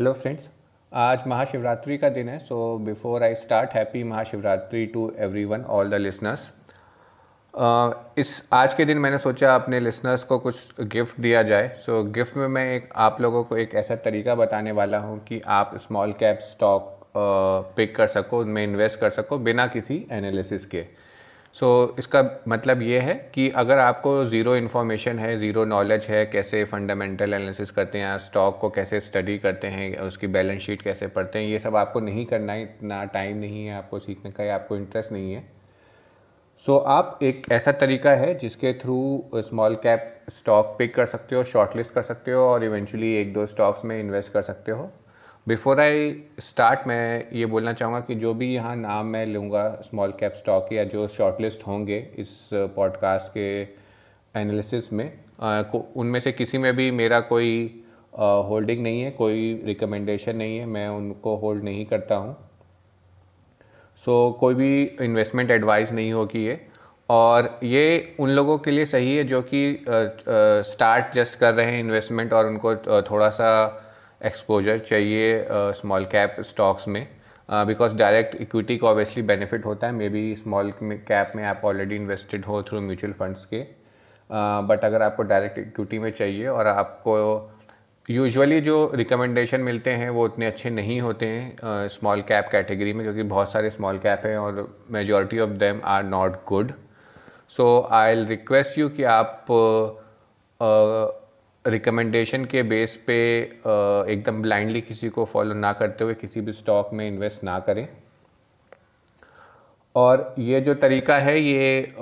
Hello friends आज महाशिवरात्रि का दिन है so before I start happy Mahashivratri to everyone all the listeners इस आज के दिन मैंने सोचा अपने लिसनर्स को कुछ गिफ्ट दिया जाए. सो so, गिफ्ट में मैं एक आप लोगों को एक ऐसा तरीका बताने वाला हूँ कि आप स्मॉल कैप स्टॉक पिक कर सको उनमें इन्वेस्ट कर सको बिना किसी एनालिसिस के. सो so, इसका मतलब ये है कि अगर आपको ज़ीरो इन्फॉर्मेशन है ज़ीरो नॉलेज है कैसे फंडामेंटल एनालिसिस करते हैं स्टॉक को कैसे स्टडी करते हैं उसकी बैलेंस शीट कैसे पढ़ते हैं ये सब आपको नहीं करना है इतना टाइम नहीं है आपको सीखने का या आपको इंटरेस्ट नहीं है। सो so, आप एक ऐसा तरीका है जिसके through small cap stock pick कर सकते हो शॉर्ट लिस्ट कर सकते हो और इवेंचुअली एक दो स्टॉक्स में इन्वेस्ट कर सकते हो। बिफोर आई स्टार्ट मैं ये बोलना चाहूँगा कि जो भी यहाँ नाम मैं लूँगा स्मॉल कैप स्टॉक या जो शॉर्टलिस्ट होंगे इस पॉडकास्ट के एनालिसिस में उनमें से किसी में भी मेरा कोई होल्डिंग नहीं है कोई रिकमेंडेशन नहीं है मैं उनको होल्ड नहीं करता हूँ। सो so, कोई भी इन्वेस्टमेंट एडवाइस नहीं होगी ये। और ये उन लोगों के लिए सही है जो कि स्टार्ट जस्ट कर रहे हैं इन्वेस्टमेंट और उनको थोड़ा सा एक्सपोजर चाहिए स्मॉल कैप स्टॉक्स में। बिकॉज़ डायरेक्ट इक्विटी को ऑब्वियसली बेनिफिट होता है। मे बी स्मॉल कैप में आप ऑलरेडी इन्वेस्टेड हो थ्रू म्यूचुअल फंड्स के। बट uh, अगर आपको डायरेक्ट इक्विटी में चाहिए और आपको यूजुअली जो रिकमेंडेशन मिलते हैं वो उतने अच्छे नहीं होते हैं स्मॉल कैप कैटेगरी में क्योंकि बहुत सारे स्मॉल कैप हैं और majority of them are not good so I request you कि आप uh, रिकमेंडेशन के बेस पे एकदम ब्लाइंडली किसी को फॉलो ना करते हुए किसी भी स्टॉक में इन्वेस्ट ना करें। और ये जो तरीका है, ये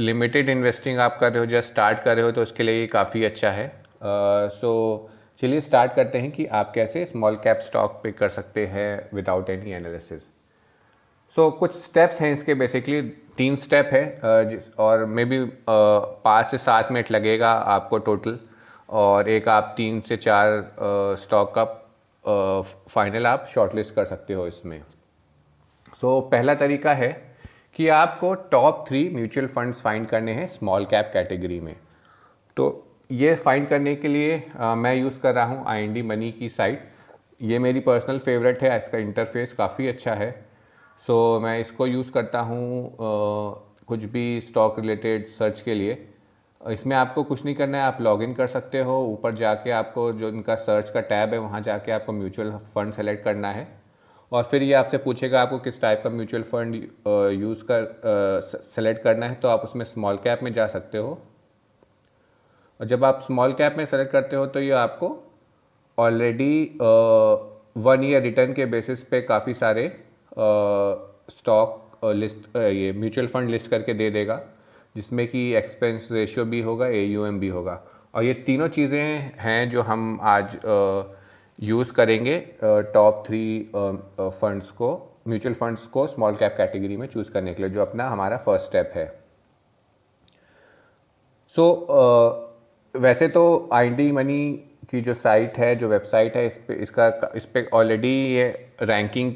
लिमिटेड इन्वेस्टिंग आप कर रहे हो जस्ट स्टार्ट कर रहे हो तो उसके लिए ये काफ़ी अच्छा है। सो चलिए स्टार्ट करते हैं कि आप कैसे स्मॉल कैप स्टॉक पे कर सकते हैं विदाउट एनी एनालिसिस सो कुछ स्टेप्स हैं इसके बेसिकली तीन स्टेप है जिस, और मे बी पाँच से सात मिनट लगेगा आपको टोटल और एक आप तीन से चार स्टॉक का फाइनल आप शॉर्टलिस्ट कर सकते हो इसमें। सो so, पहला तरीका है कि आपको top three mutual funds find करने हैं स्मॉल कैप कैटेगरी में। तो ये फाइंड करने के लिए आ, मैं यूज़ कर रहा हूँ आई मनी की साइट ये मेरी पर्सनल फेवरेट है इसका इंटरफेस काफ़ी अच्छा है। सो so, मैं इसको यूज़ करता हूँ कुछ भी स्टॉक रिलेटेड सर्च के लिए। इसमें आपको कुछ नहीं करना है, आप लॉगिन कर सकते हो। ऊपर जाके आपको जो इनका सर्च का टैब है, वहाँ जाके आपको म्यूचुअल फ़ंड सेलेक्ट करना है। और फिर ये आपसे पूछेगा आपको किस टाइप का म्यूचुअल फ़ंड यूज़ कर सेलेक्ट करना है तो आप उसमें स्मॉल कैप में जा सकते हो। और जब आप स्मॉल कैप में सेलेक्ट करते हो तो ये आपको ऑलरेडी वन ईयर रिटर्न के बेसिस पे काफ़ी सारे स्टॉक लिस्ट ये म्यूचुअल फंड लिस्ट करके दे देगा। जिसमें कि एक्सपेंस रेशियो भी होगा ए भी होगा। और ये तीनों चीज़ें हैं जो हम आज यूज़ करेंगे टॉप थ्री फंड्स को म्यूचुअल फंड्स को स्मॉल कैप कैटेगरी में चूज़ करने के लिए जो अपना हमारा फ़र्स्ट स्टेप है। सो so, uh, वैसे तो आई मनी की जो साइट है जो वेबसाइट है इस पे इसका इस पर ऑलरेडी ये रैंकिंग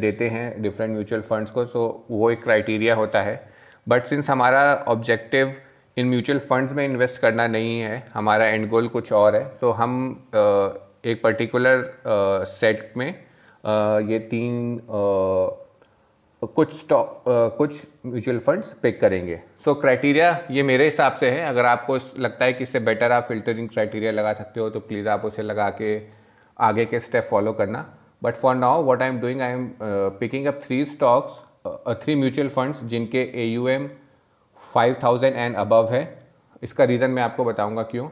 देते हैं डिफरेंट म्यूचुअल फंड्स को सो so, वो एक क्राइटेरिया होता है। बट सिंस हमारा ऑब्जेक्टिव इन म्यूचुअल फंड्स में इन्वेस्ट करना नहीं है हमारा एंड गोल कुछ और है so हम एक पर्टिकुलर सेट में ये तीन कुछ स्टॉक कुछ म्यूचुअल फंड्स पिक करेंगे। सो so, क्राइटेरिया ये मेरे हिसाब से है। अगर आपको लगता है कि इससे बेटर आप फिल्टरिंग क्राइटेरिया लगा सकते हो तो प्लीज़ आप उसे लगा के आगे के स्टेप फॉलो करना। But for now what I am doing I am picking up three stocks three mutual funds जिनके A U M five thousand and above है। इसका रीज़न मैं आपको बताऊँगा क्यों।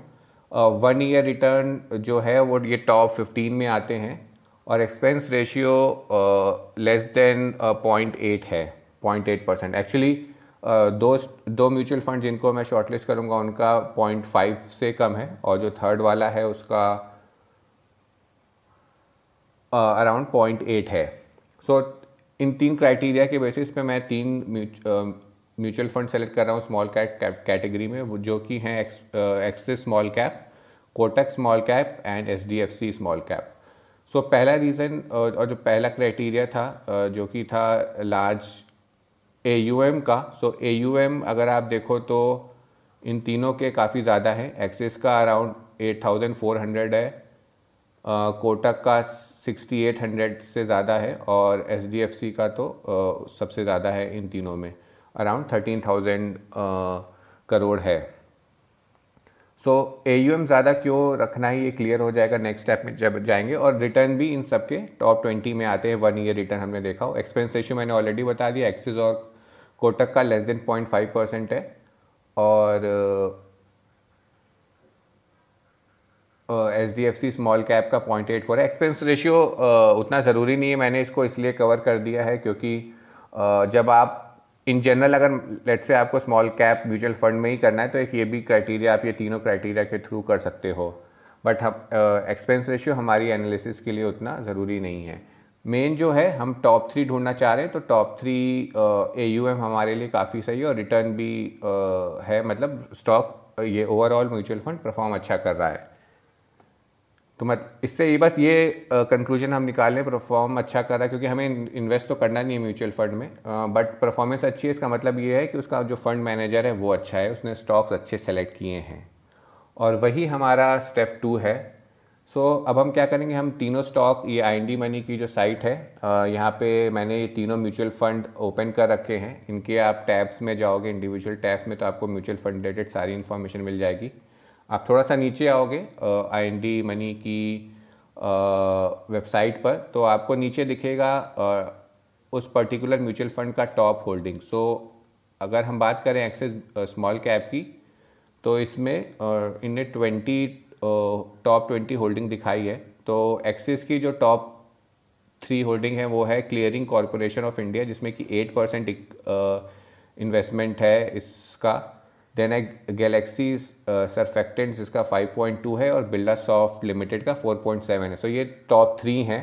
वन ईयर रिटर्न जो है वो ये टॉप फिफ्टीन में आते हैं और expense ratio less than point eight है पॉइंट एट परसेंट एक्चुअली दो दो म्यूचुअल फंड जिनको मैं शॉर्टलिस्ट करूँगा उनका पॉइंट फाइव से कम है और जो थर्ड वाला है उसका अराउंड पॉइंट एट है। सो so, इन तीन क्राइटेरिया के बेसिस पे मैं तीन म्यूचुअल फंड सेलेक्ट कर रहा हूँ स्मॉल कैप कैटेगरी में जो कि हैं Axis small cap Kotak small cap and H D F C small cap so पहला रीज़न और जो पहला क्राइटेरिया था जो कि था लार्ज ए यू एम का सो ए यू एम अगर आप देखो तो इन तीनों के काफ़ी ज़्यादा है. एक्सिस का around eight thousand four hundred है. कोटक का 6800 से ज़्यादा है और एच का तो uh, सबसे ज़्यादा है इन तीनों में। अराउंड 13,000 करोड़ है। सो ए यू एम ज़्यादा क्यों रखना ही ये क्लियर हो जाएगा नेक्स्ट स्टेप में जब जाएँगे और रिटर्न भी इन सब के टॉप ट्वेंटी में आते हैं। वन ईयर रिटर्न हमने देखा हो। एक्सपेंस रेशियो मैंने ऑलरेडी बता दिया। एक्सिस और कोटक का less than point five percent है। और H D F C small cap का पॉइंट एट फोर है। एक्सपेंस रेशियो उतना ज़रूरी नहीं है मैंने इसको इसलिए कवर कर दिया है क्योंकि uh, जब आप इन जनरल अगर लेट से आपको स्मॉल कैप म्यूचुअल फंड में ही करना है तो एक ये भी क्राइटेरिया आप ये तीनों क्राइटेरिया के थ्रू कर सकते हो। बट हम एक्सपेंस रेशियो हमारी एनालिसिस के लिए उतना ज़रूरी नहीं है। मेन जो है हम टॉप थ्री ढूंढना चाह रहे हैं तो top three A U M हमारे लिए काफ़ी सही है और रिटर्न भी uh, है। मतलब स्टॉक ये ओवरऑल म्यूचुअल फंड परफॉर्म अच्छा कर रहा है। तो मत इससे ये बस ये कंक्लूजन हम निकाल परफॉर्म अच्छा कर रहा है क्योंकि हमें इन्वेस्ट तो करना नहीं है म्यूचुअल फंड में बट परफॉर्मेंस अच्छी है इसका मतलब ये है कि उसका जो फंड मैनेजर है वो अच्छा है उसने स्टॉक्स अच्छे सेलेक्ट किए हैं। और वही हमारा स्टेप टू है। सो so, अब हम क्या करेंगे हम तीनों स्टॉक ये आई मनी की जो साइट है यहाँ पे मैंने ये तीनों म्यूचुअल फंड ओपन कर रखे हैं। इनके आप टैब्स में जाओगे इंडिविजुअल टैब्स में तो आपको म्यूचुअल फंड रिलेटेड सारी इन्फॉर्मेशन मिल जाएगी। आप थोड़ा सा नीचे आओगे आई एन डी मनी की वेबसाइट पर तो आपको नीचे दिखेगा उस पर्टिकुलर म्यूचुअल फंड का टॉप होल्डिंग सो अगर हम बात करें एक्सेस स्मॉल कैप की तो इसमें इनने ट्वेंटी टॉप ट्वेंटी होल्डिंग दिखाई है. तो एक्सिस की जो टॉप थ्री होल्डिंग है, वो है क्लियरिंग कॉरपोरेशन ऑफ़ इंडिया जिसमें कि एट परसेंट इन्वेस्टमेंट है इसका. देन है गैलेक्सी सरफेक्टेंट जिसका 5.2 है और बिल्डा सॉफ्ट लिमिटेड का 4.7 है। सो so ये टॉप थ्री हैं।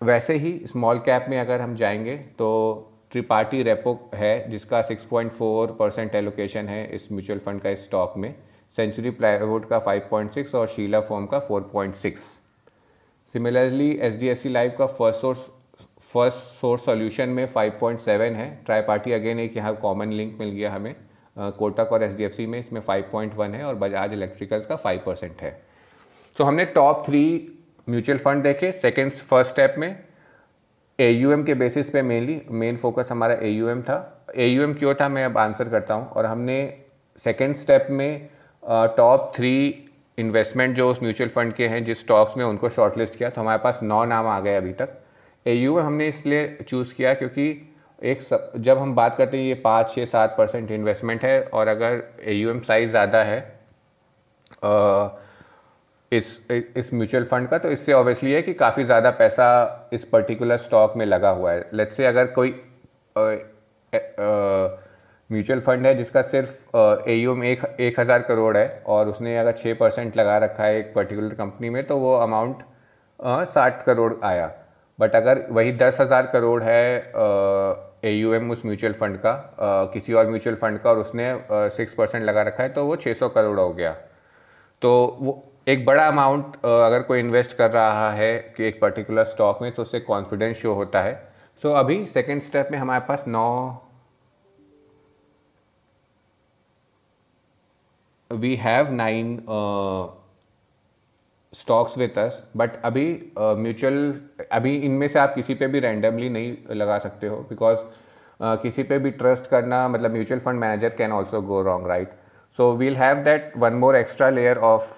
वैसे ही स्मॉल कैप में अगर हम जाएँगे तो त्रिपाठी रेपो है, जिसका 6.4 परसेंट एलोकेशन है इस म्यूचुअल फंड का इस स्टॉक में। सेंचुरी प्लाईवुड का 5.6 और शीला फॉर्म का 4.6 similarly H D F C live का first source first source solution में 5.7 है। ट्राई पार्टी अगेन एक यहाँ कॉमन लिंक मिल गया हमें। कोटक और एच में इसमें 5.1 है और बजाज इलेक्ट्रिकल्स का 5 परसेंट है। तो हमने टॉप थ्री म्यूचुअल फंड देखे सेकेंड फ़र्स्ट स्टेप में। ए के बेसिस पे मेनली मेन फोकस हमारा एयूएम था। ए क्यों था, मैं अब आंसर करता हूँ। और हमने सेकेंड स्टेप में टॉप थ्री इन्वेस्टमेंट जो उस म्यूचुअल फंड के हैं, जिस स्टॉक्स में उनको शॉर्टलिस्ट किया तो हमारे पास नौ नाम आ गए अभी तक। ए हमने इसलिए चूज़ किया क्योंकि एक सब जब हम बात करते हैं ये पाँच छः सात परसेंट इन्वेस्टमेंट है और अगर एयूएम साइज़ ज़्यादा है आ, इस इस म्यूचुअल फंड का तो इससे ऑब्वियसली है कि काफ़ी ज़्यादा पैसा इस पर्टिकुलर स्टॉक में लगा हुआ है। लेट्स से अगर कोई म्यूचुअल फंड है जिसका सिर्फ़ ए यू एक एक हज़ार करोड़ है और उसने अगर छः परसेंट लगा रखा है एक पर्टिकुलर कंपनी में तो वो अमाउंट साठ करोड़ आया। बट अगर वही दस हज़ार करोड़ है एयूएम उस म्यूचुअल फंड का आ, किसी और म्यूचुअल फंड का और उसने सिक्स परसेंट लगा रखा है तो वो छः सौ करोड़ हो गया। तो वो एक बड़ा अमाउंट अगर कोई इन्वेस्ट कर रहा है कि एक पर्टिकुलर स्टॉक में तो उससे कॉन्फिडेंस शो होता है। सो so, अभी सेकेंड स्टेप में हमारे पास नौ we have nine stocks with us but अभी म्यूचुअल uh, अभी इनमें से आप किसी पे भी रैंडमली नहीं लगा सकते हो बिकॉज़ uh, किसी पे भी ट्रस्ट करना मतलब mutual fund manager can also go wrong right so we'll have that one more extra layer of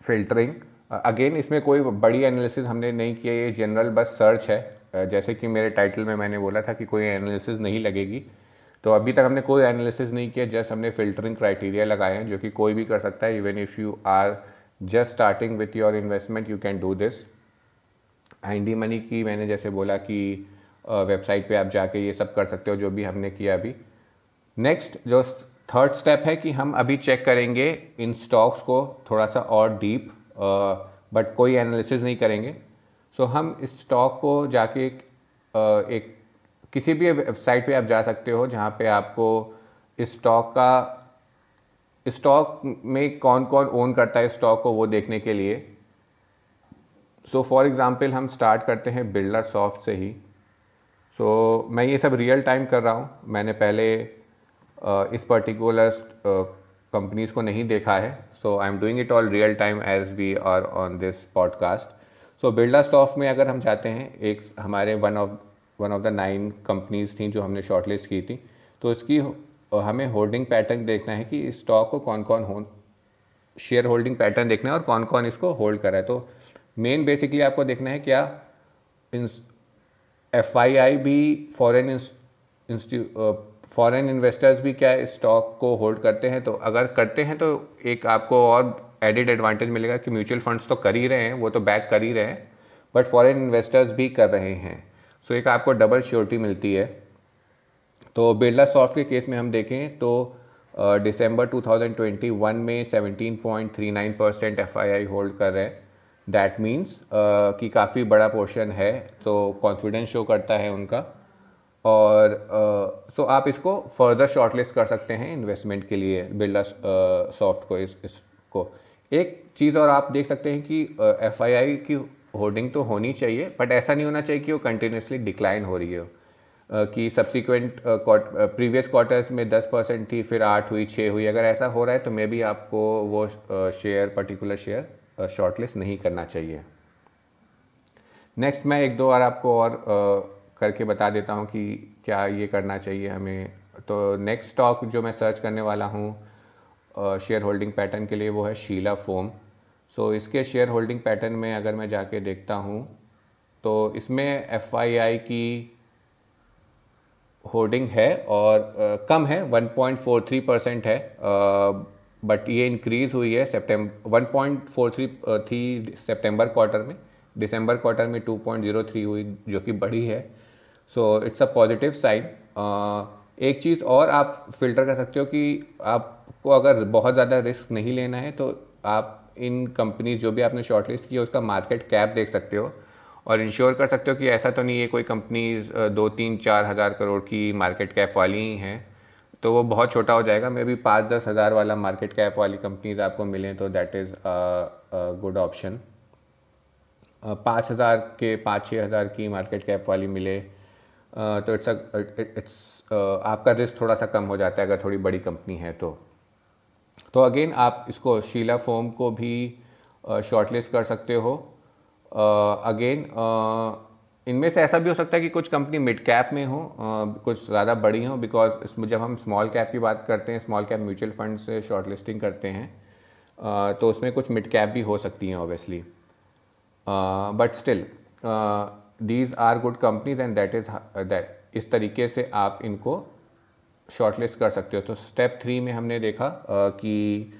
filtering again इसमें कोई बड़ी एनालिसिस हमने नहीं किया ये जनरल बस सर्च है। Uh, जैसे कि मेरे टाइटल में मैंने बोला था कि कोई एनालिसिस नहीं लगेगी। तो अभी तक हमने कोई एनालिसिस नहीं किया जस्ट हमने फिल्टरिंग क्राइटेरिया लगाए हैं जो कि कोई भी कर सकता है। Even if you are just starting with your investment you can do this I money की मैंने जैसे बोला कि वेबसाइट पे आप जाके ये सब कर सकते हो जो भी हमने किया अभी। नेक्स्ट जो थर्ड स्टेप है कि हम अभी चेक करेंगे इन स्टॉक्स को थोड़ा सा और डीप बट कोई एनालिसिस नहीं करेंगे। सो so, हम इस स्टॉक को जाके एक, एक किसी भी वेबसाइट पे आप जा सकते हो जहाँ पे आपको इस स्टॉक का स्टॉक में कौन कौन ओन करता है स्टॉक को वो देखने के लिए। सो फॉर एग्ज़ाम्पल हम स्टार्ट करते हैं बिल्डर सॉफ्ट से ही। सो so, मैं ये सब रियल टाइम कर रहा हूँ। मैंने पहले इस पर्टिकुलर कंपनीज़ को नहीं देखा है। So I am doing it all real time as we are on this podcast so builder stuff में अगर हम जाते हैं एक हमारे one of one of the nine companies थी जो हमने शॉर्टलिस्ट की थी। तो इसकी हमें होल्डिंग पैटर्न देखना है कि इस स्टॉक को कौन कौन हो शेयर होल्डिंग पैटर्न देखना है और कौन कौन इसको होल्ड कर रहा है। तो मेन बेसिकली आपको देखना है क्या आई भी फॉरेन फॉरेन इन्वेस्टर्स भी क्या स्टॉक को होल्ड करते हैं तो अगर करते हैं तो एक आपको और एडिड एडवांटेज मिलेगा कि म्यूचुअल फंड्स तो कर ही रहे हैं वो तो बैक कर ही रहे हैं बट फॉरेन इन्वेस्टर्स भी कर रहे हैं। सो so एक आपको डबल श्योरिटी मिलती है। तो बिरला सॉफ्ट के केस में हम देखें तो दिसंबर uh, 2021 में 17.39 परसेंट एफ़ होल्ड कर रहे हैं। दैट मीन्स uh, कि काफ़ी बड़ा पोर्शन है तो कॉन्फिडेंस शो करता है उनका। और सो uh, so आप इसको फर्दर शॉर्टलिस्ट कर सकते हैं इन्वेस्टमेंट के लिए बिल्डा सॉफ्ट uh, को इस इसको। एक चीज़ और आप देख सकते हैं कि एफ़ uh, की होल्डिंग तो होनी चाहिए बट ऐसा नहीं होना चाहिए कि वो कंटिन्यूसली डिक्लाइन हो रही हो। Uh, कि सब्सिक्वेंट प्रीवियस क्वार्टर्स में 10 परसेंट थी फिर आठ हुई छः हुई अगर ऐसा हो रहा है तो मे बी आपको वो शेयर पर्टिकुलर शेयर शॉर्टलिस्ट नहीं करना चाहिए। नेक्स्ट मैं एक दो बार आपको और करके बता देता हूँ कि क्या ये करना चाहिए हमें। तो नेक्स्ट स्टॉक जो मैं सर्च करने वाला हूँ शेयर होल्डिंग पैटर्न के लिए वो है शीला फोम सो so, इसके शेयर होल्डिंग पैटर्न में अगर मैं जाके देखता हूँ तो इसमें एफआईआई की होल्डिंग है और uh, कम है 1.43 परसेंट है। uh, बट ये इंक्रीज़ हुई है September one point four three थी सेप्टेम्बर क्वार्टर में। दिसंबर क्वार्टर में टू पॉइंट ज़ीरो थ्री हुई, जो कि बढ़ी है। So it's a positive sign एक चीज़ और आप फ़िल्टर कर सकते हो कि आपको अगर बहुत ज़्यादा रिस्क नहीं लेना है तो आप इन कंपनी जो भी आपने शॉर्टलिस्ट की है उसका मार्केट कैप देख सकते हो। और इंश्योर कर सकते हो कि ऐसा तो नहीं है कोई कंपनीज़ दो तीन चार हज़ार करोड़ की मार्केट कैप वाली ही हैं। तो वो बहुत छोटा हो जाएगा। मे बी पाँच दस हज़ार वाला मार्केट कैप वाली कंपनीज़ आपको मिलें तो दैट इज़ गुड ऑप्शन पाँच हज़ार के पाँच छः हज़ार की मार्केट कैप वाली मिले। uh, तो इट्स इट्स आपका रिस्क थोड़ा सा कम हो जाता है अगर थोड़ी बड़ी कंपनी है तो। तो अगेन आप इसको शीला फोम को भी शॉर्टलिस्ट uh, कर सकते हो। अगेन uh, इनमें से ऐसा भी हो सकता है कि कुछ कंपनी मिड कैप में हो कुछ ज़्यादा बड़ी हो बिकॉज़ इसमें जब हम स्मॉल कैप की बात करते हैं स्मॉल कैप म्यूचुअल फंड से शॉर्ट लिस्टिंग करते हैं तो उसमें कुछ मिड कैप भी हो सकती हैं obviously but still these are good companies and that is that इस तरीके से आप इनको शॉर्ट लिस्ट कर सकते हो। तो स्टेप थ्री में हमने देखा uh, कि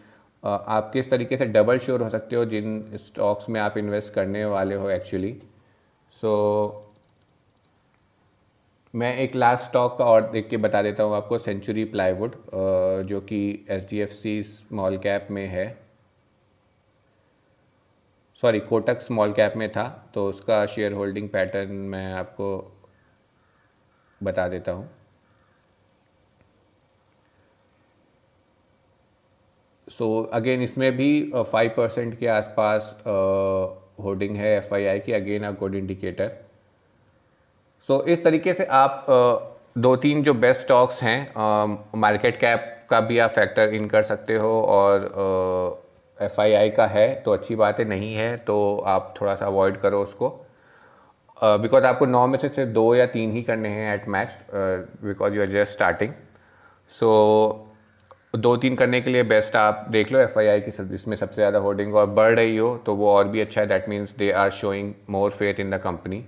uh, आप किस तरीके से डबल श्योर हो सकते हो जिन स्टॉक्स में आप इन्वेस्ट करने वाले हो एक्चुअली सो so, मैं एक लास्ट स्टॉक का और देख के बता देता हूँ आपको सेंचुरी प्लाईवुड जो कि H D F C small cap में है। सॉरी कोटक स्मॉल कैप में था तो उसका शेयर होल्डिंग पैटर्न मैं आपको बता देता हूँ। सो so, अगेन इसमें भी फाइव परसेंट के आसपास होर्डिंग है एफ़ आई आई की again a good indicator. So इस तरीके से आप दो तीन जो बेस्ट स्टॉक्स हैं मार्केट कैप का भी आप फैक्टर इन कर सकते हो और एफ़ आई आई का है तो अच्छी बात है नहीं है तो आप थोड़ा सा अवॉइड करो उसको। बिकॉज़ uh, आपको नौ में से सिर्फ़ दो या तीन ही करने हैं at max because you are just starting so दो तीन करने के लिए बेस्ट आप देख लो एफ़ आई आई की जिसमें सबसे ज़्यादा होर्डिंग और बढ़ रही हो तो वो और भी अच्छा है। That means they are showing more faith in the company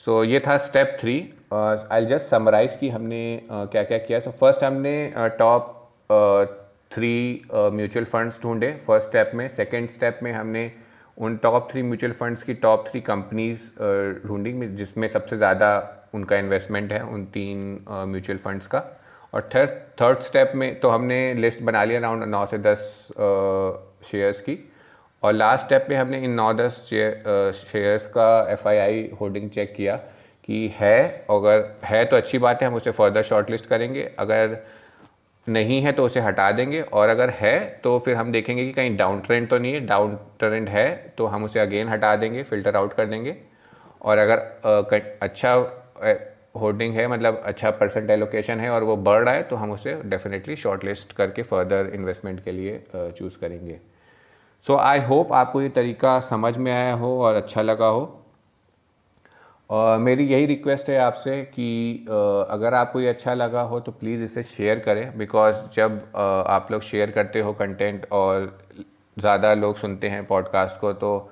so ये था step three I just summarise कि हमने uh, क्या। क्या किया सो so, फ़र्स्ट हमने टॉप थ्री म्यूचुअल फंड्स ढूंढे। फ़र्स्ट स्टेप में सेकेंड स्टेप में हमने उन टॉप थ्री म्यूचुअल फंड्स की टॉप थ्री कंपनीज़ ढूंढी जिसमें सबसे ज़्यादा उनका इन्वेस्टमेंट है उन तीन म्यूचुअल uh, फंड्स का। और थर्ड थर्ड स्टेप में तो हमने लिस्ट बना लिया अराउंड नौ से दस शेयर्स की। और लास्ट स्टेप में हमने इन नौ दस शेयर्स का एफआईआई होल्डिंग चेक किया कि है, अगर है तो अच्छी बात है, हम उसे फर्दर शॉर्टलिस्ट करेंगे। अगर नहीं है तो उसे हटा देंगे। और अगर है तो फिर हम देखेंगे कि कहीं डाउन ट्रेंड तो नहीं है डाउन ट्रेंड है तो हम उसे अगेन हटा देंगे फ़िल्टर आउट कर देंगे। और अगर अच्छा होर्डिंग है मतलब अच्छा परसेंट एलोकेशन है और वो बढ़ रहा है तो हम उसे डेफिनेटली शॉर्ट लिस्ट करके फर्दर इन्वेस्टमेंट के लिए चूज़ करेंगे। सो आई होप आपको ये तरीका समझ में आया हो और अच्छा लगा हो। और मेरी यही रिक्वेस्ट है आपसे कि अगर आपको ये अच्छा लगा हो तो प्लीज़ इसे शेयर करें बिकॉज़ जब आप लोग शेयर करते हो कंटेंट और ज़्यादा लोग सुनते हैं पॉडकास्ट को तो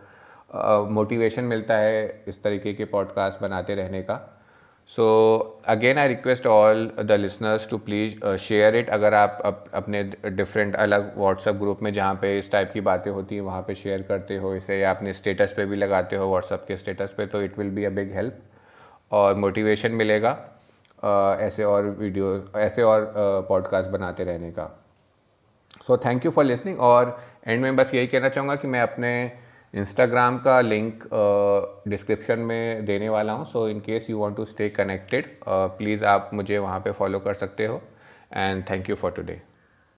मोटिवेशन मिलता है इस तरीके के पॉडकास्ट बनाते रहने का। So again I request all the listeners to please share it अगर आप अप, अपने डिफरेंट अलग व्हाट्सएप ग्रुप में जहाँ पे इस टाइप की बातें होती हैं वहाँ पे शेयर करते हो इसे या अपने स्टेटस पे भी लगाते हो व्हाट्सएप के स्टेटस पे तो it will be a big help और मोटिवेशन मिलेगा uh, ऐसे और वीडियो ऐसे और पॉडकास्ट uh, बनाते रहने का। So thank you for listening और एंड में बस यही कहना चाहूँगा कि मैं अपने इंस्टाग्राम का लिंक डिस्क्रिप्शन में देने वाला हूँ so in case you want to stay connected please आप मुझे वहाँ पे फॉलो कर सकते हो and thank you for today